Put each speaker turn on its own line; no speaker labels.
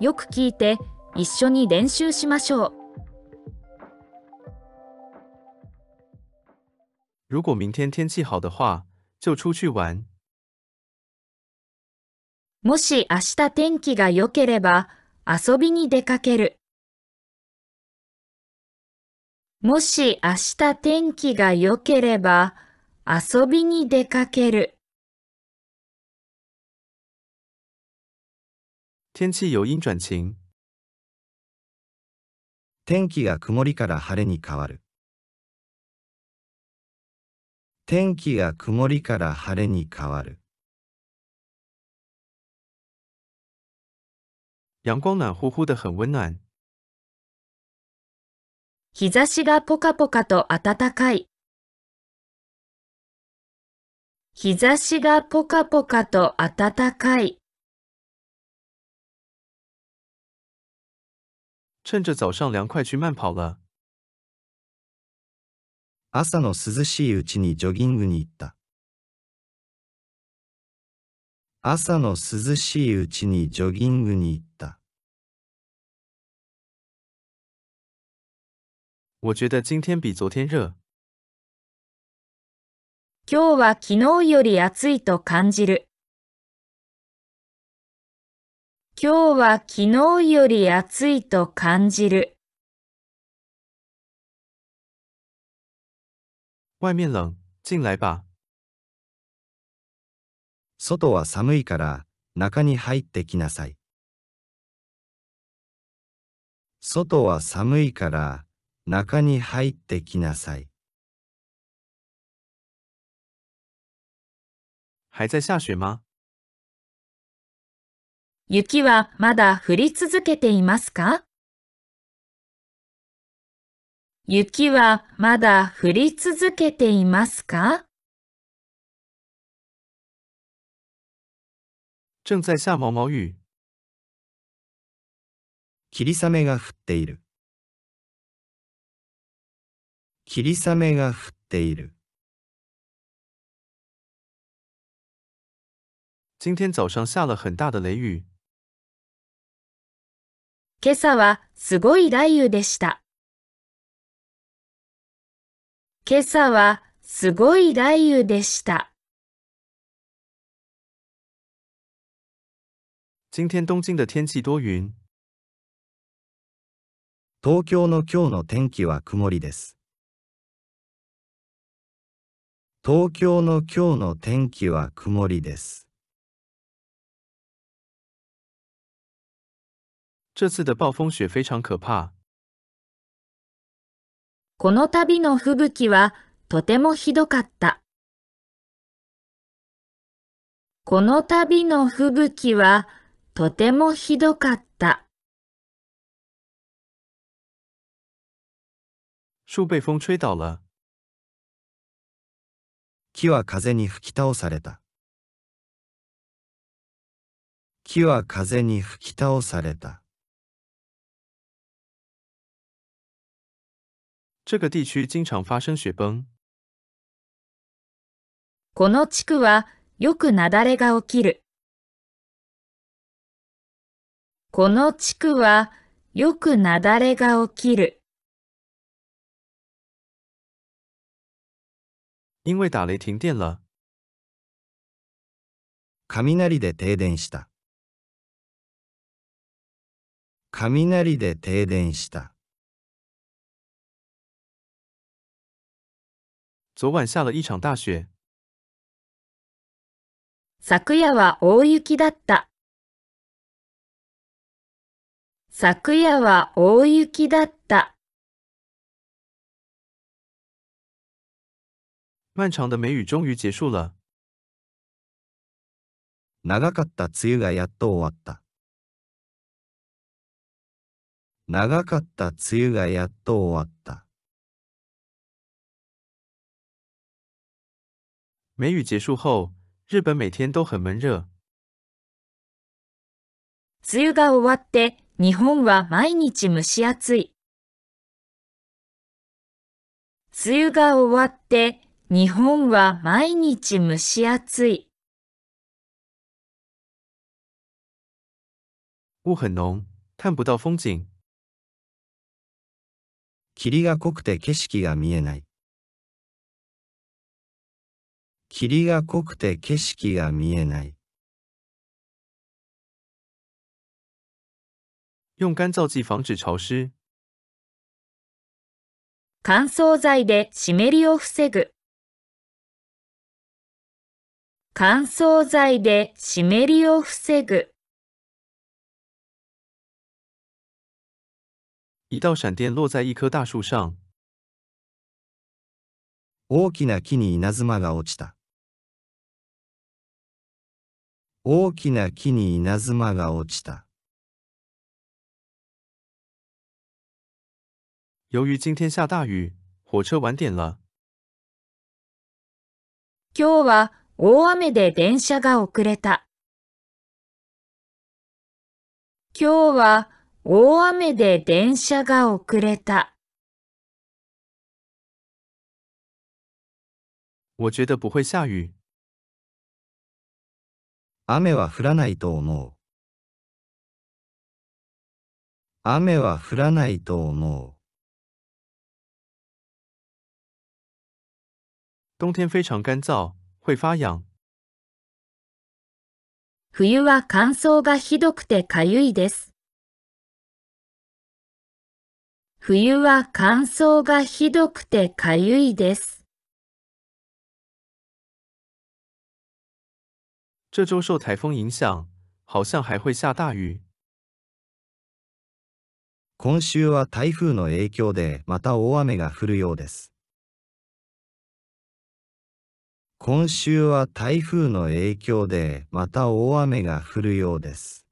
よく聞いて一緒に練習しましょう。
如果明天天气好的话，就出去玩。
もし明日天気が良ければ遊びに出かける。もし明日天気が良ければ遊びに出かける。
天气由阴转晴。
天気が曇りから晴れに変わる。天気が曇りから晴れに変わる。
阳光暖乎乎的，很温暖。
日差しがポカポカと暖かい。日差しがポカポカと暖かい。
趁着早上凉快去慢跑了。
朝の涼しいうちにジョギングに行った。朝の涼しいうちにジョギングに行った。
我觉得今天比昨天热。
今日は昨日より暑いと感じる。今日は昨日より暑いと感じる。
外面冷，进来吧。
外は寒いから中に入ってきなさい。外は寒いから中に入ってきなさい。
还在下雪吗？
雪はまだ降り続けていますか？雪はまだ降り続けていますか？
正在下毛毛雨。
霧雨が降っている。霧雨が降っている。
今天早上下了很大的雷雨。
今朝はすごい雷雨でした。今朝はすごい雷雨でした。
今天东京的天气多云。
東京の今日の天気は曇りです。東京の今日の天気は曇りです。
这次的暴风雪非常可怕。
この度の吹雪はとてもひどかった。この度の吹雪はとてもひどかった。
树被风吹倒了。
木は風に吹き倒された。木は風に吹き倒された。
这个地区经常发生雪崩。
この地区はよく雪崩が起きる。この地区はよく雪崩が起きる。
因为打雷停电了。
雷で停電した。雷で停電した。
昨晚下了一场大雪。
昨夜は大雪だった。昨夜は大雪だった。
漫长的梅雨终于结束了。
長かった梅雨がやっと終わった。長かった梅雨がやっと終わった。
梅雨结束后，日本每天都很闷热。
梅雨が終わって日本は毎日蒸し暑い。梅雨が終わって日本は毎日蒸し暑い。
雾很浓，看不到风景。
霧が濃くて景色が見えない。霧が濃くて景色が見えない。
用干燥剂防止潮湿。
乾燥剤で湿りを防ぐ。乾燥剤で湿りを防ぐ。
一道闪电落在一棵大树上。
大きな木に稲妻が落ちた。大きな木に稲妻が落ちた。
由于今天下大雨，火车晚点了。
今日は大雨で電車が遅れた。今日は大雨で電車が遅れた。
我觉得不会下雨。
雨は降らないと思う。雨は降らないと思う。
冬天非常干燥，会发痒。
冬は乾燥がひどくてかゆいです。冬は乾燥がひどくてかゆいです。
这周受台风影响，好像还会下大雨。
今週は台風の影響でまた大雨が降るようです。今週は台風の影響でまた大雨が降るようです。